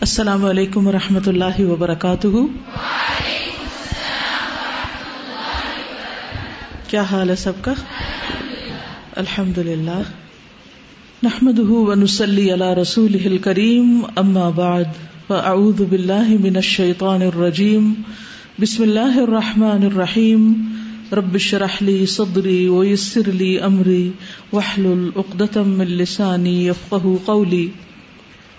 السلام علیکم و رحمۃ اللہ وبرکاتہ۔ کیا حال ہے سب کا؟ الحمد للہ نحمد ونسلی علی رسول کریم اما بعد، فاعوذ باللہ من الشیطان الرجیم۔ بسم اللہ الرحمن الرحیم۔ رب شرح لی صدری ویسر لی امری وحلل اقدتم من لسانی یفقہ قولی۔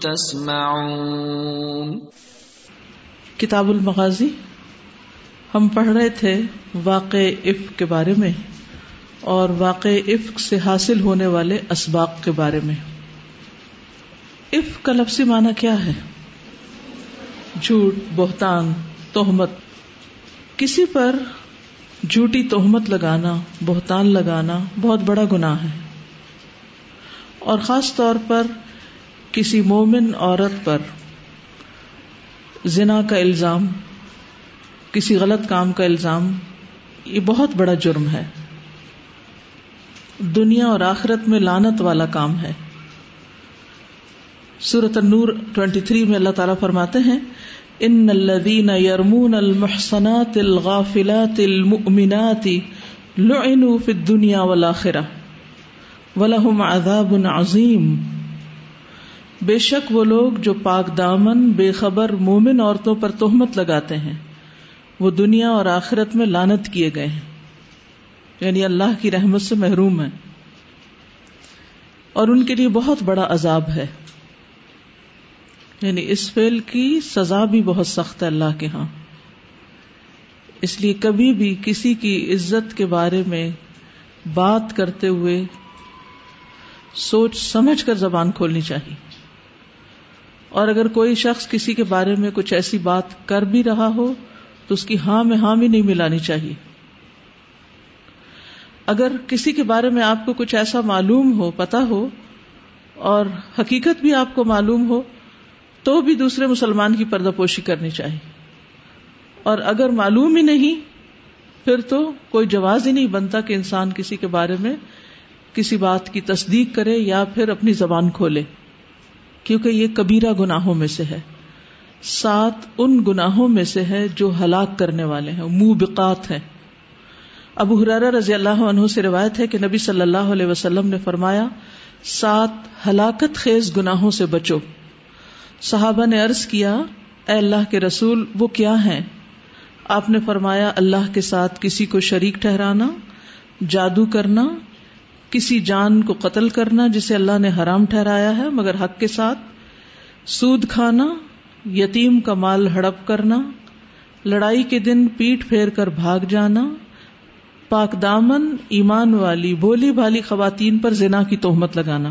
تسمعون۔ کتاب المغازی، ہم پڑھ رہے تھے واقع عفق کے بارے میں اور واقع عفق سے حاصل ہونے والے اسباق کے بارے میں۔ عفق کا لفظی معنی کیا ہے؟ جھوٹ، بہتان، تہمت۔ کسی پر جھوٹی تہمت لگانا، بہتان لگانا بہت بڑا گناہ ہے۔ اور خاص طور پر کسی مومن عورت پر زنا کا الزام، کسی غلط کام کا الزام، یہ بہت بڑا جرم ہے۔ دنیا اور آخرت میں لانت والا کام ہے۔ سورت النور 23 میں اللہ تعالیٰ فرماتے ہیں، ان الذين يرمون المحصنات الغافلات المؤمنات لعنوا في الدنيا والآخرة ولهم عذاب عظيم بے شک وہ لوگ جو پاک دامن، بے خبر مومن عورتوں پر تہمت لگاتے ہیں، وہ دنیا اور آخرت میں لانت کیے گئے ہیں۔ یعنی اللہ کی رحمت سے محروم ہے اور ان کے لیے بہت بڑا عذاب ہے۔ یعنی اس فیل کی سزا بھی بہت سخت ہے اللہ کے ہاں۔ اس لیے کبھی بھی کسی کی عزت کے بارے میں بات کرتے ہوئے سوچ سمجھ کر زبان کھولنی چاہیے۔ اور اگر کوئی شخص کسی کے بارے میں کچھ ایسی بات کر بھی رہا ہو، تو اس کی ہاں میں ہاں بھی نہیں ملانی چاہیے۔ اگر کسی کے بارے میں آپ کو کچھ ایسا معلوم ہو پتا ہو، اور حقیقت بھی آپ کو معلوم ہو، تو بھی دوسرے مسلمان کی پردہ پوشی کرنی چاہیے۔ اور اگر معلوم ہی نہیں، پھر تو کوئی جواز ہی نہیں بنتا کہ انسان کسی کے بارے میں کسی بات کی تصدیق کرے یا پھر اپنی زبان کھولے۔ کیونکہ یہ کبیرہ گناہوں میں سے ہے۔ سات ان گناہوں میں سے ہے جو ہلاک کرنے والے ہیں منہ بکات ہے ابو حرارا رضی اللہ عنہ سے روایت ہے کہ نبی صلی اللہ علیہ وسلم نے فرمایا، سات ہلاکت خیز گناہوں سے بچو۔ صحابہ نے عرض کیا، اے اللہ کے رسول، وہ کیا ہیں؟ آپ نے فرمایا، اللہ کے ساتھ کسی کو شریک ٹھہرانا، جادو کرنا کسی جان کو قتل کرنا جسے اللہ نے حرام ٹھہرایا ہے، مگر حق کے ساتھ سود کھانا، یتیم کا مال ہڑپ کرنا، لڑائی کے دن پیٹ پھیر کر بھاگ جانا، پاک دامن، ایمان والی بولی بھالی خواتین پر زنا کی تہمت لگانا۔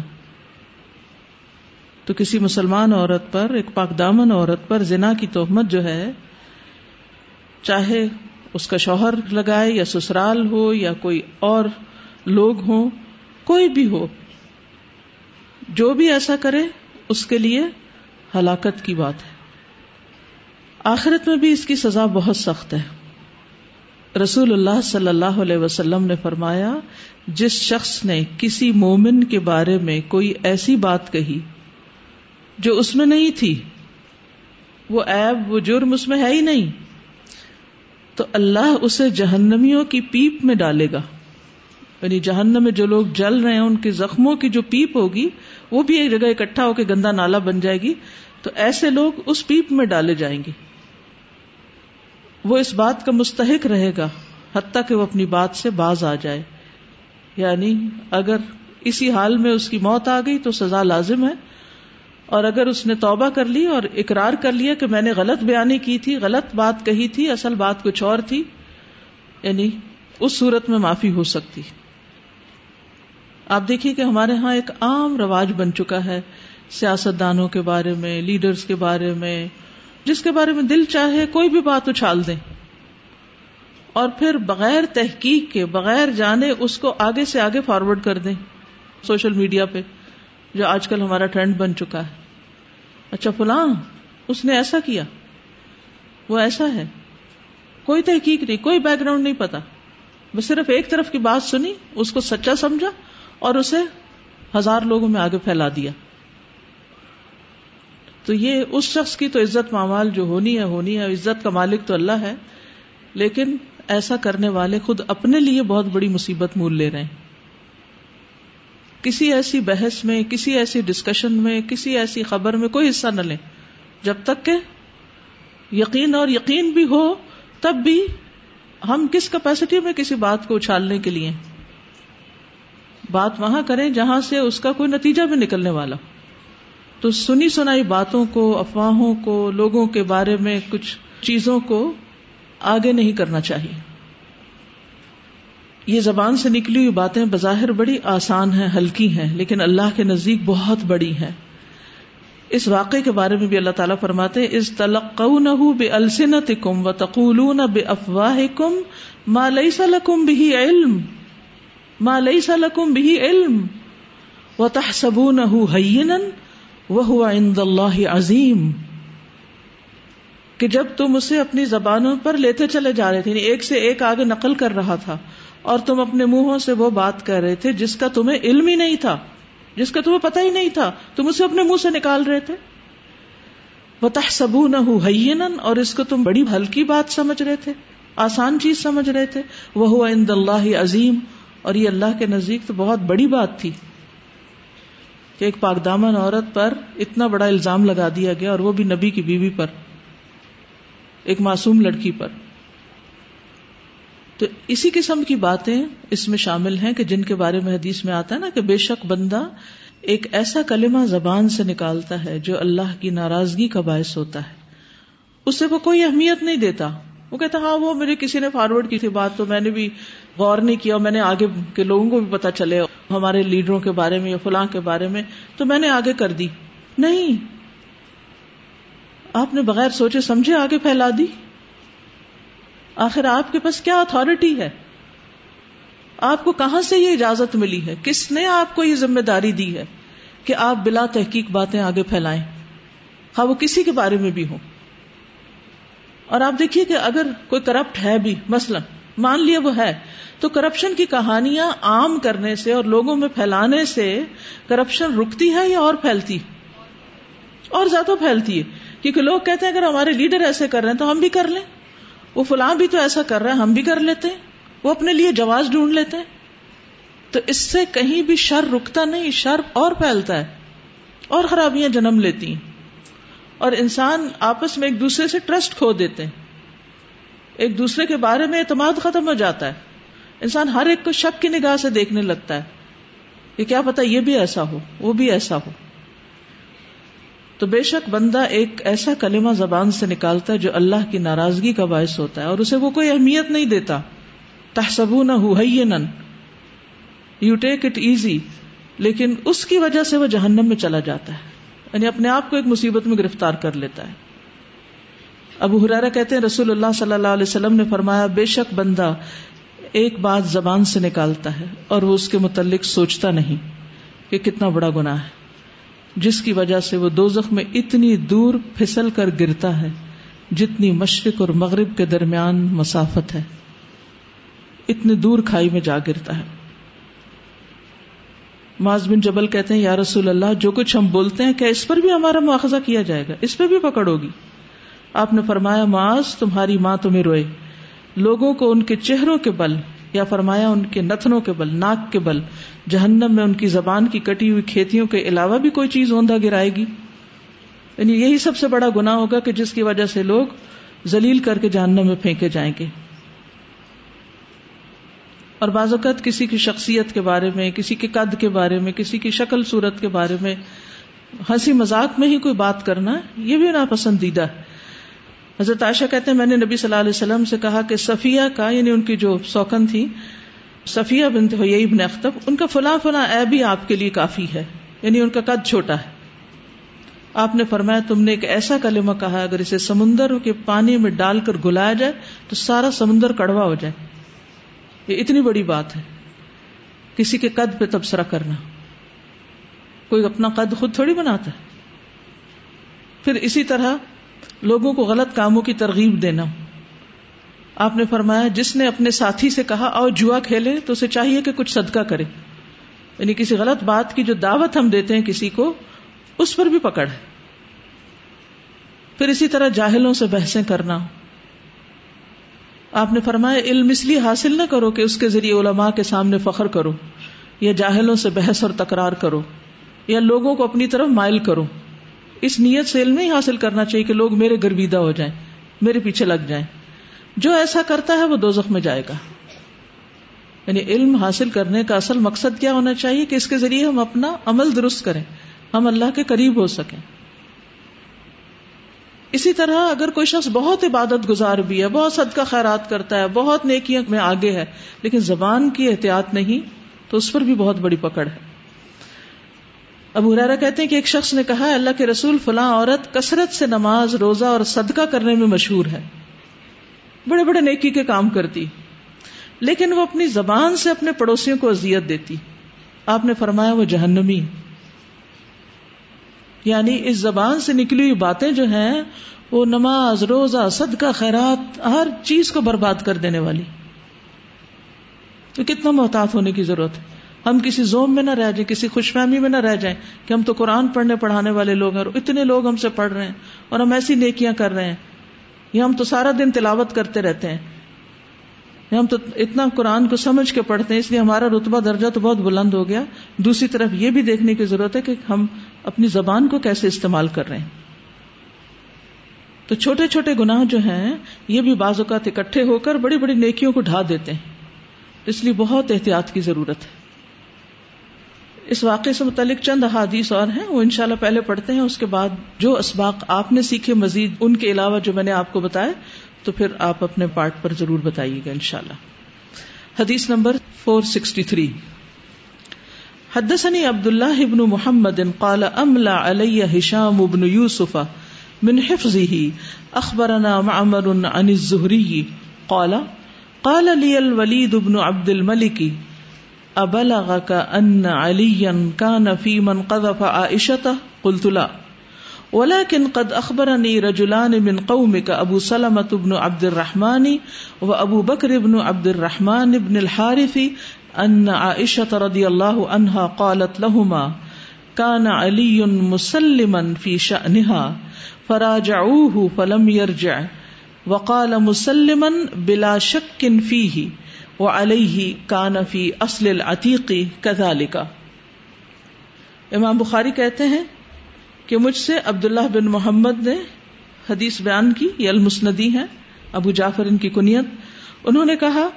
تو کسی مسلمان عورت پر، ایک پاک دامن عورت پر زنا کی تہمت جو ہے، چاہے اس کا شوہر لگائے یا سسرال ہو یا کوئی اور لوگ ہوں کوئی بھی ہو، جو بھی ایسا کرے، اس کے لیے ہلاکت کی بات ہے۔ آخرت میں بھی اس کی سزا بہت سخت ہے۔ رسول اللہ صلی اللہ علیہ وسلم نے فرمایا، جس شخص نے کسی مومن کے بارے میں کوئی ایسی بات کہی، جو اس میں نہیں تھی، وہ ایب وہ جرم اس میں ہے ہی نہیں۔ تو اللہ اسے جہنمیوں کی پیپ میں ڈالے گا۔ یعنی جہنم میں جو لوگ جل رہے ہیں، ان کے زخموں کی جو پیپ ہوگی، وہ بھی ایک جگہ اکٹھا ہو کے گندا نالا بن جائے گی۔ تو ایسے لوگ اس پیپ میں ڈالے جائیں گے۔ وہ اس بات کا مستحق رہے گا، حتیٰ کہ وہ اپنی بات سے باز آ جائے۔ یعنی اگر اسی حال میں اس کی موت آ گئی تو سزا لازم ہے۔ اور اگر اس نے توبہ کر لی اور اقرار کر لیا کہ میں نے غلط بیانی کی تھی، غلط بات کہی تھی، اصل بات کچھ اور تھی یعنی اس صورت میں معافی ہو سکتی۔ آپ دیکھیے کہ ہمارے ہاں ایک عام رواج بن چکا ہے سیاست دانوں کے بارے میں، لیڈرز کے بارے میں، جس کے بارے میں دل چاہے کوئی بھی بات اچھال دیں۔ اور پھر بغیر تحقیق کے، بغیر جانے اس کو آگے سے آگے فارورڈ کر دیں سوشل میڈیا پہ، جو آج کل ہمارا ٹرینڈ بن چکا ہے۔ اچھا فلاں، اس نے ایسا کیا؟ وہ ایسا ہے۔ کوئی تحقیق نہیں، کوئی بیک گراؤنڈ نہیں پتا۔ بس صرف ایک طرف کی بات سنی، اس کو سچا سمجھا اور اسے ہزار لوگوں میں آگے پھیلا دیا۔ تو یہ اس شخص کی تو عزت مامال جو ہونی ہے ہونی ہے۔ عزت کا مالک تو اللہ ہے، لیکن ایسا کرنے والے خود اپنے لیے بہت بڑی مصیبت مول لے رہے ہیں۔ کسی ایسی بحث میں، کسی ایسی ڈسکشن میں، کسی ایسی خبر میں کوئی حصہ نہ لیں۔ جب تک کہ یقین اور یقین بھی ہو، تب بھی ہم کس کیپیسٹی میں کسی بات کو اچھالنے کے لیے بات وہاں کریں جہاں سے اس کا کوئی نتیجہ بھی نکلنے والا تو سنی سنائی باتوں کو، افواہوں کو، لوگوں کے بارے میں کچھ چیزوں کو آگے نہیں کرنا چاہیے۔ یہ زبان سے نکلی ہوئی باتیں بظاہر بڑی آسان ہیں، ہلکی ہیں، لیکن اللہ کے نزدیک بہت بڑی ہیں۔ اس واقعے کے بارے میں بھی اللہ تعالیٰ فرماتے اس تلق بے السنت کم و تقول بے افواہ کم مالئی سلکم بھی علم مالئی سلکم بھی علم و تحسب نہ عند اللہ عظیم کہ جب تم اسے اپنی زبانوں پر لیتے چلے جا رہے تھے یعنی ایک سے ایک آگے نقل کر رہا تھا، اور تم اپنے منہوں سے وہ بات کر رہے تھے جس کا تمہیں علم ہی نہیں تھا، جس کا تمہیں پتا ہی نہیں تھا، تم اسے اپنے منہ سے نکال رہے تھے۔ بتا سبو نہ اور اس کو تم بڑی ہلکی بات سمجھ رہے تھے، آسان چیز سمجھ رہے تھے۔ وہ عند اللہ عظیم اور یہ اللہ کے نزدیک تو بہت بڑی بات تھی کہ ایک پاکدامن عورت پر اتنا بڑا الزام لگا دیا گیا اور وہ بھی نبی کی بیوی پر، ایک معصوم لڑکی پر۔ تو اسی قسم کی باتیں اس میں شامل ہیں کہ جن کے بارے میں حدیث میں آتا ہے نا کہ بے شک بندہ ایک ایسا کلمہ زبان سے نکالتا ہے جو اللہ کی ناراضگی کا باعث ہوتا ہے۔ اسے وہ کوئی اہمیت نہیں دیتا۔ وہ کہتا ہاں وہ میرے کسی نے فارورڈ کی تھی بات، تو میں نے بھی غور نہیں کیا، میں نے آگے کے لوگوں کو بھی پتا چلے، ہمارے لیڈروں کے بارے میں یا فلاں کے بارے میں، تو میں نے آگے کر دی۔ نہیں۔ آپ نے بغیر سوچے سمجھے آگے پھیلا دی۔ آخر آپ کے پاس کیا اتارٹی ہے؟ آپ کو کہاں سے یہ اجازت ملی ہے؟ کس نے آپ کو یہ ذمہ داری دی ہے کہ آپ بلا تحقیق باتیں آگے پھیلائیں؟ ہاں وہ کسی کے بارے میں بھی ہو اور آپ دیکھیے کہ اگر کوئی کرپٹ ہے بھی، مثلا مان لیا وہ ہے، تو کرپشن کی کہانیاں عام کرنے سے اور لوگوں میں پھیلانے سے کرپشن رکتی ہے یا اور پھیلتی؟ اور زیادہ پھیلتی ہے، کیونکہ لوگ کہتے ہیں اگر ہمارے لیڈر ایسے کر رہے ہیں تو ہم بھی کر لیں۔ وہ فلاں بھی تو ایسا کر رہا ہے، ہم بھی کر لیتے ہیں۔ وہ اپنے لیے جواز ڈھونڈ لیتے ہیں۔ تو اس سے کہیں بھی شر رکتا نہیں، شر اور پھیلتا ہے اور خرابیاں جنم لیتی ہیں۔ اور انسان آپس میں ایک دوسرے سے ٹرسٹ کھو دیتے ہیں۔ ایک دوسرے کے بارے میں اعتماد ختم ہو جاتا ہے۔ انسان ہر ایک کو شک کی نگاہ سے دیکھنے لگتا ہے۔ کہ کیا پتا یہ بھی ایسا ہو، وہ بھی ایسا ہو۔ تو بے شک بندہ ایک ایسا کلمہ زبان سے نکالتا ہے جو اللہ کی ناراضگی کا باعث ہوتا ہے اور اسے وہ کوئی اہمیت نہیں دیتا۔ تحسب نہ ہو یو ٹیک اٹ ایزی لیکن اس کی وجہ سے وہ جہنم میں چلا جاتا ہے۔ یعنی اپنے آپ کو ایک مصیبت میں گرفتار کر لیتا ہے۔ ابو حرارا کہتے ہیں، رسول اللہ صلی اللہ علیہ وسلم نے فرمایا، بے شک بندہ ایک بات زبان سے نکالتا ہے اور وہ اس کے متعلق سوچتا نہیں کہ کتنا بڑا گناہ ہے، جس کی وجہ سے وہ دوزخ میں اتنی دور پھسل کر گرتا ہے جتنی مشرق اور مغرب کے درمیان مسافت ہے۔ اتنی دور کھائی میں جا گرتا ہے۔ معاذ بن جبل کہتے ہیں، یا رسول اللہ، جو کچھ ہم بولتے ہیں، کیا اس پر بھی ہمارا مواخذہ کیا جائے گا؟ اس پہ بھی پکڑ ہوگی آپ نے فرمایا، معاذ، تمہاری ماں تمہیں روئے۔ لوگوں کو ان کے چہروں کے بل، یا فرمایا ان کے نتنوں کے بل، ناک کے بل، جہنم میں ان کی زبان کی کٹی ہوئی کھیتیوں کے علاوہ بھی کوئی چیز اوندھا گرائے گی؟ یعنی یہی سب سے بڑا گنا ہوگا کہ جس کی وجہ سے لوگ زلیل کر کے جہنم میں پھینکے جائیں گے۔ اور بعض اوقات کسی کی شخصیت کے بارے میں، کسی کے قد کے بارے میں، کسی کی شکل صورت کے بارے میں ہنسی مذاق میں ہی کوئی بات کرنا، یہ بھی ناپسندیدہ ہے۔ حضرت عائشہ کہتے ہیں، میں نے نبی صلی اللہ علیہ وسلم سے کہا کہ صفیہ کا یعنی ان کی جو سوکن تھی، صفیہ بنت ہوئی ابن اختب، ان کا فلاں فلاں عیب بھی آپ کے لیے کافی ہے یعنی ان کا قد چھوٹا ہے۔ آپ نے فرمایا، تم نے ایک ایسا کلمہ کہا اگر اسے سمندر کے پانی میں ڈال کر گلایا جائے، تو سارا سمندر کڑوا ہو جائے۔ یہ اتنی بڑی بات ہے۔ کسی کے قد پہ تبصرہ کرنا۔ کوئی اپنا قد خود تھوڑی بناتا ہے۔ پھر اسی طرح لوگوں کو غلط کاموں کی ترغیب دینا۔ آپ نے فرمایا، جس نے اپنے ساتھی سے کہا اور جوا کھیلے، تو اسے چاہیے کہ کچھ صدقہ کرے۔ یعنی کسی غلط بات کی جو دعوت ہم دیتے ہیں کسی کو، اس پر بھی پکڑ ہے۔ پھر اسی طرح جاہلوں سے بحثیں کرنا۔ آپ نے فرمایا، علم اس لیے حاصل نہ کرو کہ اس کے ذریعے علماء کے سامنے فخر کرو، یا جاہلوں سے بحث اور تکرار کرو، یا لوگوں کو اپنی طرف مائل کرو۔ اس نیت سے علم نہیں حاصل کرنا چاہیے کہ لوگ میرے گرویدہ ہو جائیں، میرے پیچھے لگ جائیں۔ جو ایسا کرتا ہے، وہ دو میں جائے گا۔ یعنی علم حاصل کرنے کا اصل مقصد کیا ہونا چاہیے کہ اس کے ذریعے ہم اپنا عمل درست کریں، ہم اللہ کے قریب ہو سکیں۔ اسی طرح اگر کوئی شخص بہت عبادت گزار بھی ہے، بہت صدقہ خیرات کرتا ہے، بہت نیکیاں میں آگے ہے، لیکن زبان کی احتیاط نہیں، تو اس پر بھی بہت بڑی پکڑ ہے۔ ابو ہرارا کہتے ہیں کہ ایک شخص نے کہا، اللہ کے رسول فلاں عورت کثرت سے نماز، روزہ اور صدقہ کرنے میں مشہور ہے۔ بڑے بڑے نیکی کے کام کرتی۔ لیکن وہ اپنی زبان سے اپنے پڑوسیوں کو اذیت دیتی۔ آپ نے فرمایا وہ جہنمی۔ یعنی اس زبان سے نکلی ہوئی باتیں جو ہیں، وہ نماز، روزہ، صدقہ، خیرات، ہر چیز کو برباد کر دینے والی۔ تو کتنا محتاط ہونے کی ضرورت ہے۔ ہم کسی زوم میں نہ رہ جائیں، کسی خوش فہمی میں نہ رہ جائیں کہ ہم تو قرآن پڑھنے، پڑھانے والے لوگ ہیں اور اتنے لوگ ہم سے پڑھ رہے ہیں اور ہم ایسی نیکیاں کر رہے ہیں۔ یا ہم تو سارا دن تلاوت کرتے رہتے ہیں۔ ہم تو اتنا قرآن کو سمجھ کے پڑھتے ہیں، اس لیے ہمارا رتبہ درجہ تو بہت بلند ہو گیا۔ دوسری طرف یہ بھی دیکھنے کی ضرورت ہے کہ ہم اپنی زبان کو کیسے استعمال کر رہے ہیں؟ تو چھوٹے چھوٹے گناہ جو ہیں، یہ بھی بعض اوقات اکٹھے ہو کر بڑی بڑی نیکیوں کو ڈھا دیتے ہیں۔ اس لیے بہت احتیاط کی ضرورت ہے۔ اس واقعے سے متعلق چند احادیث اور ہیں، وہ انشاءاللہ پہلے پڑھتے ہیں، اس کے بعد جو اسباق آپ نے سیکھے، مزید ان کے علاوہ جو میں نے آپ کو بتایا، تو پھر آپ اپنے پارٹ پر ضرور بتائیے گا انشاءاللہ۔ حدیث نمبر 463 حدثني عبد الله بن محمد قال املا علي هشام بن يوسف من حفظه. اخبرنا معمر عن الزهري. قال قال لي الوليد بن عبد الملك ابلغك ان عليا كان في من قذف عائشه قلت، لا. ولكن قد اخبرني رجلان من قومك ابو سلمة بن عبد الرحمن وابو بكر بن عبد الرحمن بن الحارث ان عائشه رضي الله عنها قالت لهما، كان علي مسلما في شأنها، فراجعوه فلم يرجع، وقال مسلما بلا شك فيه وہ علیہ کانفی اصل العتیقی کزال کا امام بخاری کہتے ہیں کہ مجھ سے عبداللہ بن محمد نے حدیث بیان کی، یہ المسندی ہے ابو جعفر ان کی کنیت، انہوں نے کہا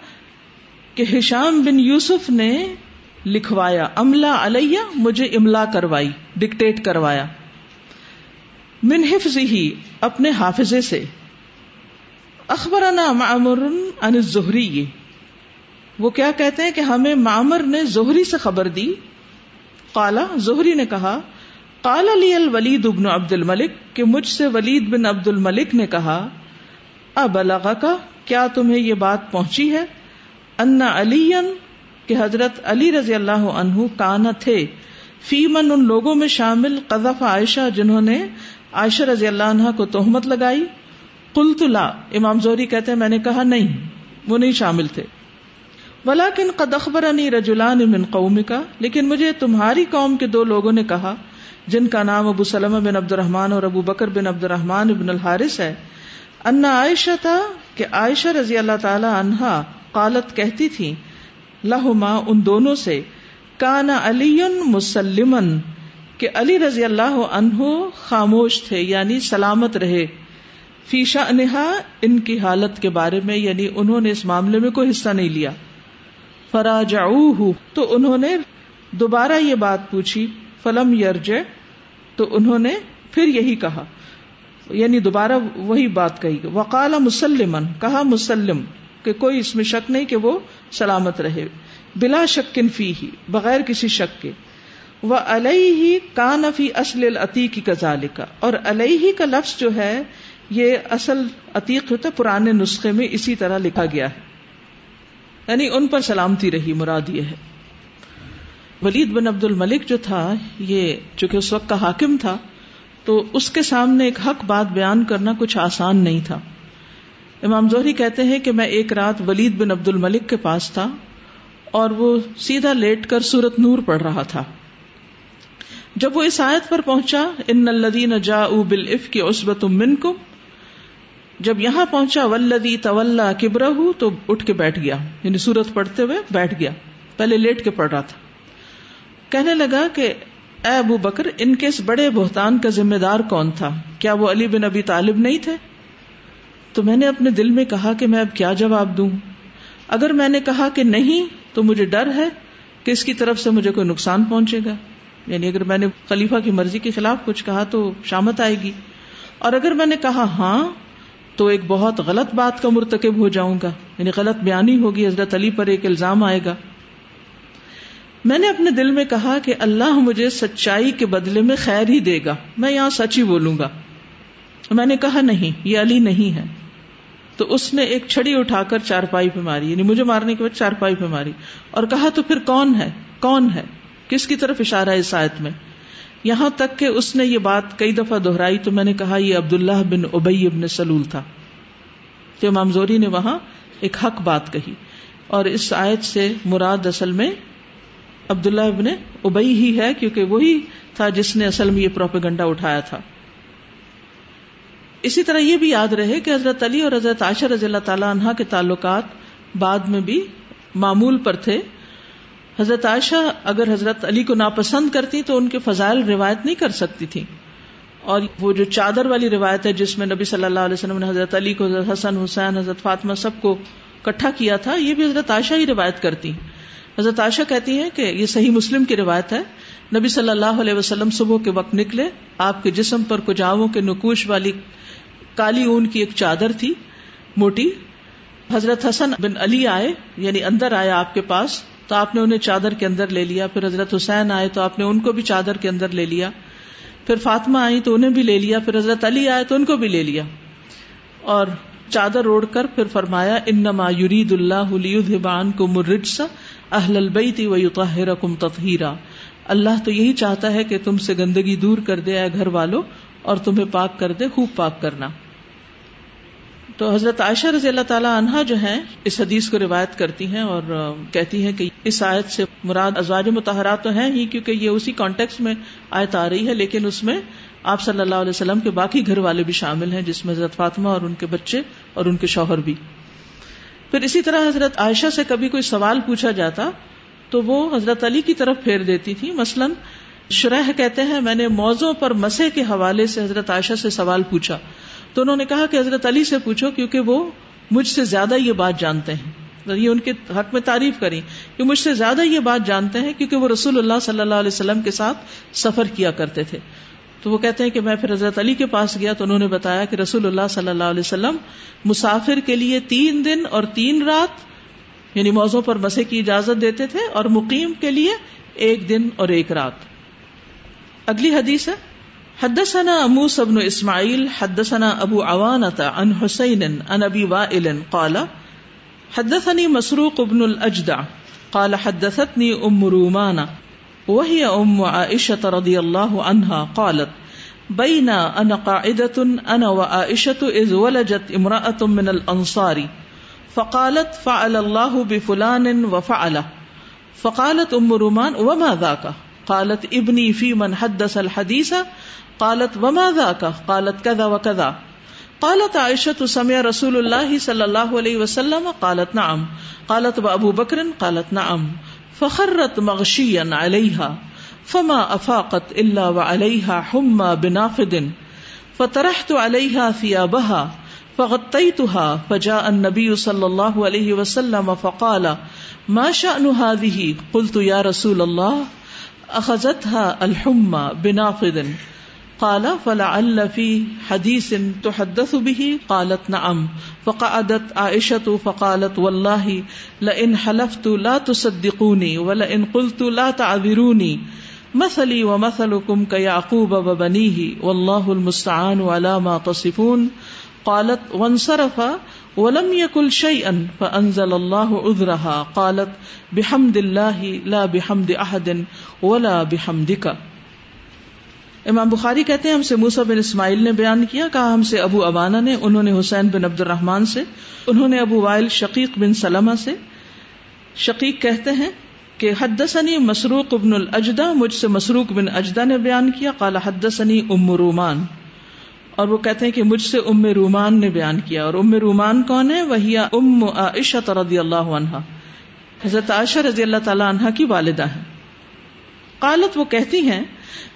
کہ ہشام بن یوسف نے لکھوایا، املا علیہ، مجھے املا کروائی ڈکٹیٹ کروایا۔ من حفظ ہی اپنے حافظے سے۔ اخبرنا معمر ان الزہری۔ وہ کیا کہتے ہیں کہ ہمیں مامر نے زہری سے خبر دی؟ کالا زہری نے کہا کالا علی الولید ابن عبد الملک، کہ مجھ سے ولید بن عبد الملک نے کہا اب کا کیا تمہیں یہ بات پہنچی ہے؟ انا علی کہ حضرت علی رضی اللہ عنہ کانا تھے۔ فیمن ان لوگوں میں شامل قذف عائشہ، جنہوں نے عائشہ رضی اللہ عنہ کو تہمت لگائی۔ قلت لا، امام زوری کہتے ہیں، میں نے کہا نہیں، وہ نہیں شامل تھے۔ ولاکن قد اخبرنی رجولان من قوم کا لیکن مجھے تمہاری قوم کے دو لوگوں نے کہا، جن کا نام ابو سلم بن عبد الرحمان اور ابو بکر بن عبد الرحمان بن الحارث ہے۔ انا عائشہ تھا کہ عائشہ رضی اللہ تعالی عنہا قالت کہتی تھی، لہما ان دونوں سے کانا علی مسلمن، کہ علی رضی اللہ عنہ خاموش تھے یعنی سلامت رہے۔ فیشا انہا ان کی حالت کے بارے میں یعنی انہوں نے اس معاملے میں کوئی حصہ نہیں لیا۔ فراجعوہ، تو انہوں نے دوبارہ یہ بات پوچھی، فلم یرج تو انہوں نے پھر یہی کہا یعنی دوبارہ وہی بات کہی۔ وقال مسلمن، کہا مسلم۔ کہ کوئی اس میں شک نہیں کہ وہ سلامت رہے۔ بلا شکن فی ہی بغیر کسی شک کے۔ وہ علیہ ہی کان فی اصل عتیق کی کزال کا اور علیہ کا لفظ جو ہے، یہ اصل عتیق ہوتا پرانے نسخے میں اسی طرح لکھا گیا ہے۔ یعنی ان پر سلامتی رہی، مراد یہ ہے۔ ولید بن عبد الملک جو تھا، یہ چونکہ اس وقت کا حاکم تھا، تو اس کے سامنے ایک حق بات بیان کرنا کچھ آسان نہیں تھا۔ امام زہری کہتے ہیں کہ میں ایک رات ولید بن عبد الملک کے پاس تھا اور وہ سیدھا لیٹ کر سورت نور پڑھ رہا تھا۔ جب وہ اس آیت پر پہنچا، ان الدین جا بل اف کی عصبت من جب یہاں پہنچا ولدی طول کبرہ تو اٹھ کے بیٹھ گیا۔ یعنی سورت پڑھتے ہوئے بیٹھ گیا۔ پہلے لیٹ کے پڑھ رہا تھا۔ کہنے لگا کہ، اے ابو بکر، ان کے اس بڑے بہتان کا ذمہ دار کون تھا؟ کیا وہ علی بن ابی طالب نہیں تھے؟ تو میں نے اپنے دل میں کہا کہ میں اب کیا جواب دوں؟ اگر میں نے کہا کہ نہیں، تو مجھے ڈر ہے کہ اس کی طرف سے مجھے کوئی نقصان پہنچے گا۔ یعنی اگر میں نے خلیفہ کی مرضی کے خلاف کچھ کہا تو شامت آئے گی۔ اور اگر میں نے کہا ہاں تو ایک بہت غلط بات کا مرتکب ہو جاؤں گا۔ یعنی غلط بیانی ہوگی، حضرت علی پر ایک الزام آئے گا۔ میں نے اپنے دل میں کہا کہ اللہ مجھے سچائی کے بدلے میں خیر ہی دے گا۔ میں یہاں سچ ہی بولوں گا۔ میں نے کہا نہیں، یہ علی نہیں ہے۔ تو اس نے ایک چھڑی اٹھا کر چارپائی پہ ماری یعنی مجھے مارنے کے بعد چارپائی پہ ماری۔ اور کہا، تو پھر کون ہے؟ کون ہے؟ کس کی طرف اشارہ ہے آیت میں؟ یہاں تک کہ اس نے یہ بات کئی دفعہ دہرائی تو میں نے کہا، یہ عبداللہ بن ابئی ابن سلول تھا۔ تو امام زوری نے وہاں ایک حق بات کہی۔ اور اس آیت سے مراد اصل میں عبداللہ ابن ابئی ہی ہے، کیونکہ وہی تھا جس نے اصل میں یہ پروپیگنڈا اٹھایا تھا۔ اسی طرح یہ بھی یاد رہے کہ حضرت علی اور حضرت عائشہ رضی اللہ تعالیٰ عنہ کے تعلقات بعد میں بھی معمول پر تھے۔ حضرت عائشہ اگر حضرت علی کو ناپسند کرتی تو ان کے فضائل روایت نہیں کر سکتی تھی۔ اور وہ جو چادر والی روایت ہے جس میں نبی صلی اللہ علیہ وسلم نے حضرت علی کو، حضرت حسن، حسین، حضرت فاطمہ سب کو کٹھا کیا تھا، یہ بھی حضرت عائشہ ہی روایت کرتی۔ حضرت عائشہ کہتی ہے کہ یہ صحیح مسلم کی روایت ہے۔ نبی صلی اللہ علیہ وسلم صبح کے وقت نکلے، آپ کے جسم پر کجاووں کے نکوش والی کالی اون کی ایک چادر تھی، موٹی۔ حضرت حسن بن علی آئے یعنی اندر آئے آپ کے پاس، تو آپ نے انہیں چادر کے اندر لے لیا۔ پھر حضرت حسین آئے، تو آپ نے ان کو بھی چادر کے اندر لے لیا۔ پھر فاطمہ آئی تو انہیں بھی لے لیا۔ پھر حضرت علی آئے، تو ان کو بھی لے لیا۔ اور چادر اوڑھ کر پھر فرمایا، انما یرید اللہ لیذهبان کو مرجس اہل البیت و یطہرکم تطہیرا۔ اللہ تو یہی چاہتا ہے کہ تم سے گندگی دور کر دے، اے گھر والوں اور تمہیں پاک کر دے، خوب پاک کرنا۔ تو حضرت عائشہ رضی اللہ تعالیٰ عنہا جو ہیں، اس حدیث کو روایت کرتی ہیں اور کہتی ہیں کہ اس آیت سے مراد ازواج متحرات تو ہیں ہی، کیونکہ یہ اسی کانٹیکس میں آیت آ رہی ہے، لیکن اس میں آپ صلی اللہ علیہ وسلم کے باقی گھر والے بھی شامل ہیں، جس میں حضرت فاطمہ اور ان کے بچے اور ان کے شوہر بھی۔ پھر اسی طرح حضرت عائشہ سے کبھی کوئی سوال پوچھا جاتا تو وہ حضرت علی کی طرف پھیر دیتی تھی مثلاً شرح کہتے ہیں، میں نے موضوع پر مسے کے حوالے سے حضرت عائشہ سے سوال پوچھا۔ تو انہوں نے کہا کہ حضرت علی سے پوچھو کیونکہ وہ مجھ سے زیادہ یہ بات جانتے ہیں۔ یہ ان کے حق میں تعریف کریں۔ کہ مجھ سے زیادہ یہ بات جانتے ہیں کیونکہ وہ رسول اللہ صلی اللہ علیہ وسلم کے ساتھ سفر کیا کرتے تھے۔ تو وہ کہتے ہیں کہ میں پھر حضرت علی کے پاس گیا تو انہوں نے بتایا کہ رسول اللہ صلی اللہ علیہ وسلم مسافر کے لیے تین دن اور تین رات یعنی موضوع پر مسے کی اجازت دیتے تھے اور مقیم کے لیے ایک دن اور ایک رات۔ اگلی حدیث ہے، حدثنا اموس ابن اسماعیل، حدثنا ابو عوانة عن حسین، عن ابی وائل قال حدثني مسروق ابن الاجدع، قال حدثتني ام رومانہ وهي ام عائشة رضي الله عنها قالت بين انا قاعدة، انا وعائشة اذ ولجت امرأة من الانصار، فقالت فعل الله بفلان وفعله فقالت ام رومان، وما ذاك قالت ابني في من حدث الحديث قالت وما ذاك قالت كذا وكذا قالت عائشة سمع رسول الله صلى الله عليه وسلم، قالت نعم۔ قالت وابو بكر قالت نعم۔ فخرت مغشیا علیہ فما افاقت الا وعليها حمى بنافد۔ فطرحت عليها ثيابها فغطيتها فجاء النبي صلى الله عليه وسلم، فقال ما شأن هذه؟ قلت يا رسول الله اخذت ہا أخذتها الحمى بنافد قال، فلعل في حديث تحدث به. قالت، نعم. فقعدت عائشة، فقالت، والله، لئن حلفت لا تصدقوني، ولئن قلت لا تعذروني. مثلي ومثلكم كيعقوب وبنيه، والله المستعان على ما تصفون. قالت، وانصرف. ولم يكن شيئا فانزل الله عذرها. قالت، بحمد الله لا بحمد احد ولا بحمدك. امام بخاری کہتے ہیں، ہم سے موسا بن اسماعیل نے بیان کیا، کہا ہم سے ابو ابانا نے، انہوں نے حسین بن عبد الرحمان سے، انہوں نے ابو وائل شقیق بن سلمہ سے۔ شقیق کہتے ہیں کہ، حدثنی مسروق ابن الجدا مجھ سے مسروق بن اجدا نے بیان کیا، قال حدثنی ام رومان۔ اور وہ کہتے ہیں کہ مجھ سے ام رومان نے بیان کیا اور ام رومان کون ہے؟ وہی ام عائشہ رضی اللہ عنہا۔ حضرت عائشہ رضی اللہ تعالی عنہ کی والدہ ہے قالت وہ کہتی ہیں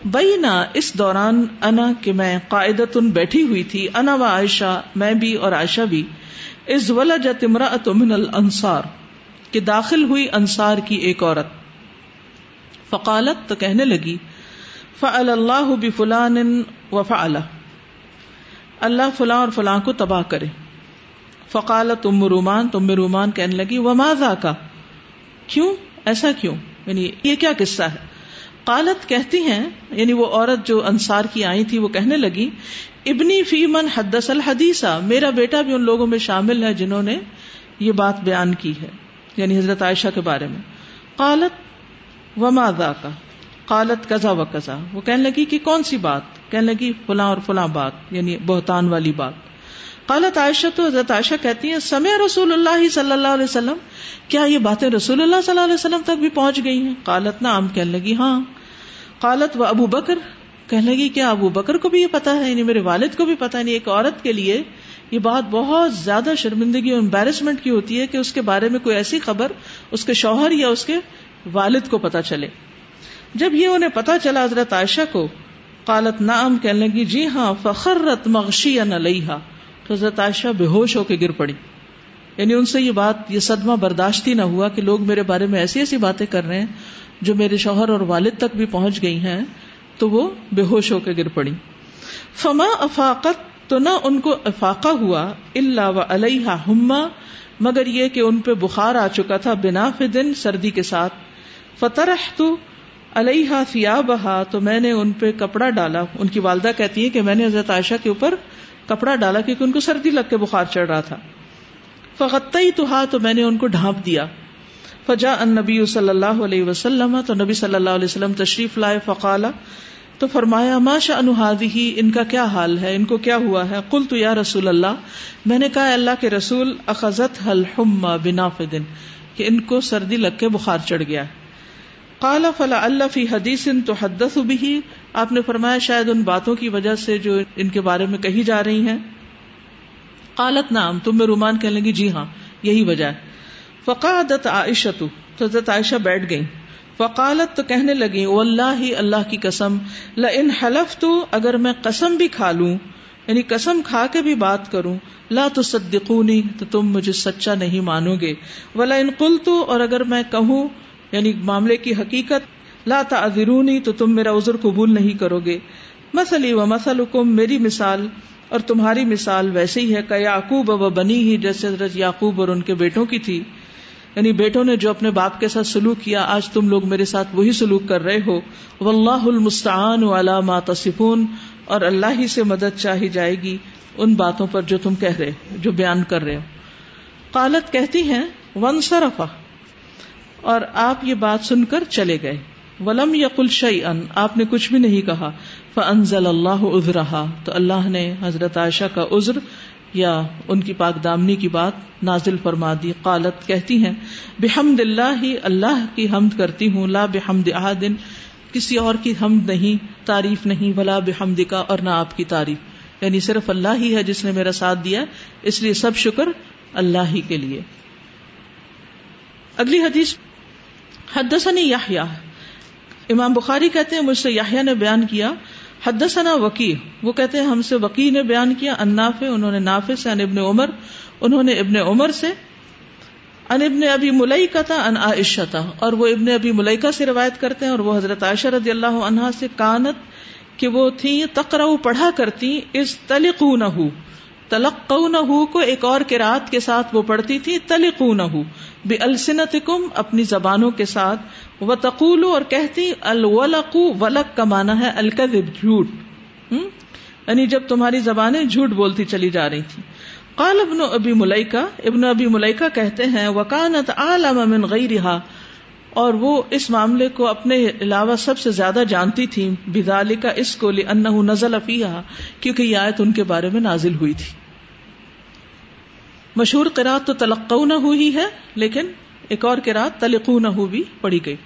بئی نہ اس دوران انا کہ میں قاعدتن بیٹھی ہوئی تھی، انا و عائشہ، میں بھی اور عائشہ بھی۔ اس ولا جتمرا من الانصار، کہ داخل ہوئی انصار کی ایک عورت۔ فقالت تو کہنے لگی، فعل اللہ بفلان و فعل اللہ فلاں اور فلاں کو تباہ کرے۔ فقالت ام رومان تم رومان کہنے لگی وہ ماضا کا کیوں؟ ایسا کیوں؟ یعنی یہ کیا قصہ ہے؟ قالت کہتی ہیں یعنی وہ عورت جو انصار کی آئی تھی، وہ کہنے لگی، ابنی فی من حدس الحدیثہ میرا بیٹا بھی ان لوگوں میں شامل ہے جنہوں نے یہ بات بیان کی ہے یعنی حضرت عائشہ کے بارے میں۔ قالت، وما کا قالت کزا و کزا وہ کہنے لگی کہ کون سی بات؟ کہنے لگی، فلاں اور فلاں بات یعنی بہتان والی بات۔ قالت عائشہ تو حضرت عائشہ کہتی ہیں سمے رسول اللہ صلی اللہ علیہ وسلم؟ کیا یہ باتیں رسول اللہ صلی اللہ علیہ وسلم تک بھی پہنچ گئی ہیں؟ قالت نعم، کہنے لگی ہاں۔ قالت و ابو بکر؟ کہنے لگی، کیا ابو بکر کو بھی یہ پتا ہے؟ یعنی میرے والد کو بھی پتا ہے؟ یعنی ایک عورت کے لیے یہ بات بہت زیادہ شرمندگی اور امبیرسمنٹ کی ہوتی ہے کہ اس کے بارے میں کوئی ایسی خبر اس کے شوہر یا اس کے والد کو پتا چلے۔ جب یہ انہیں پتا چلا حضرت عائشہ کو قالت نعم، کہنے لگی جی ہاں فخرت مغشی علیہا۔ تو حضرت عائشہ بے ہوش ہو کے گر پڑی۔ یعنی ان سے یہ بات، یہ صدمہ برداشت ہی نہ ہوا کہ لوگ میرے بارے میں ایسی ایسی باتیں کر رہے ہیں جو میرے شوہر اور والد تک بھی پہنچ گئی ہیں، تو وہ بے ہوش ہو کے گر پڑی۔ فما افاقت، تو نہ ان کو افاقہ ہوا اللہ و علیہ ہما، مگر یہ کہ ان پہ بخار آ چکا تھا بنا فدن سردی کے ساتھ۔ فتح تو علیہ فیا بہا تو میں نے ان پہ کپڑا ڈالا۔ ان کی والدہ کہتی ہے کہ میں نے حضرت عائشہ کے اوپر کپڑا ڈالا کیونکہ ان کو سردی لگ کے بخار چڑھ رہا تھا۔ فقت ہی تو ہا تو میں نے ان کو ڈھانپ دیا۔ فجا ان نبی صلی اللہ علیہ وسلم، تو نبی صلی اللہ علیہ وسلم تشریف لائے فقالا تو فرمایا ماشا انہادی ہی ان کا کیا حال ہے؟ ان کو کیا ہوا ہے؟ کل تو یا رسول اللہ، میں نے کہا اللہ کے رسول اخذت حلحما بنا فدن کہ ان کو سردی لگ کے بخار چڑھ گیا۔ کالا فلا اللہ فی حدیث تو حدس آپ نے فرمایا شاید ان باتوں کی وجہ سے جو ان کے بارے میں کہی جا رہی ہیں۔ قالت نام تم میں رومان کہنے لگی جی ہاں یہی وجہ ہے۔ فقادت عائشہ تو حضرت عائشہ بیٹھ گئی فقالت تو کہنے لگی او اللہ ہی اللہ کی قسم ل حلف تو اگر میں قسم بھی کھا لوں یعنی قسم کھا کے بھی بات کروں، لا تو صدقونی تو تم مجھے سچا نہیں مانو گے۔ ولا ان قل تو اور اگر میں کہوں یعنی معاملے کی حقیقت، لا تعذرونی تو تم میرا عذر قبول نہیں کرو گے۔ مسلی و مسلکم میری مثال اور تمہاری مثال ویسے ہی ہے۔ کہ یعقوب و بنی ہی جیسے حضرت یعقوب اور ان کے بیٹوں کی تھی۔ یعنی بیٹوں نے جو اپنے باپ کے ساتھ سلوک کیا، آج تم لوگ میرے ساتھ وہی سلوک کر رہے ہو۔ واللہ المستعان علی ما تصفون، اور اللہ ہی سے مدد چاہی جائے گی ان باتوں پر جو تم کہہ رہے جو بیان کر رہے ہو۔ قالت کہتی ہیں ون سرفا اور آپ یہ بات سن کر چلے گئے۔ ولم یقل شعی ان آپ نے کچھ بھی نہیں کہا۔ فنزل اللہ عذرہا تو اللہ نے حضرت عائشہ کا عذر یا ان کی پاک دامنی کی بات نازل فرما دی۔ قالت، کہتی ہیں، بحمد اللہ ہی اللہ کی حمد کرتی ہوں، لا بحمد احدن کسی اور کی حمد نہیں، تعریف نہیں، ولا بحمد کا اور نہ آپ کی تعریف۔ یعنی صرف اللہ ہی ہے جس نے میرا ساتھ دیا، اس لیے سب شکر اللہ ہی کے لیے۔ اگلی حدیث حدثنی یحییٰ امام بخاری کہتے ہیں مجھ سے یحییٰ نے بیان کیا، حدثنا وکی۔ وہ کہتے ہیں ہم سے وکی نے بیان کیا اناف انہوں نے نافع سے، ان ابن عمر۔ انہوں نے ابن عمر سے، ان ابن ابی ملئی کا تھا ان عائشہ تھا اور وہ ابن ابی ملئی کا سے روایت کرتے ہیں، اور وہ حضرت عائشہ رضی اللہ عنہا سے کانت کہ وہ تھی تقرا پڑھا کرتی اس تلق نہ تلق نہ کو ایک اور کراط کے ساتھ وہ پڑھتی تھی تلق نہ بے السنت کم اپنی زبانوں کے ساتھ وہ تقول اور کہتی الولق ولق کا مانا ہے، الکذب، جھوٹ۔ یعنی جب تمہاری زبانیں جھوٹ بولتی چلی جا رہی تھی قال ابن ابی ملائکا ابن ابی ملائکا کہتے ہیں، وکانت عالم من غیرها اور وہ اس معاملے کو اپنے علاوہ سب سے زیادہ جانتی تھی بدال کا اس کو ان نزل افیہ کیونکہ یہ آیت ان کے بارے میں نازل ہوئی تھی۔ مشہور قرآت تو تلقو نہ ہوئی ہے، لیکن ایک اور قرآت تلقو نہ ہو بھی پڑی گئی۔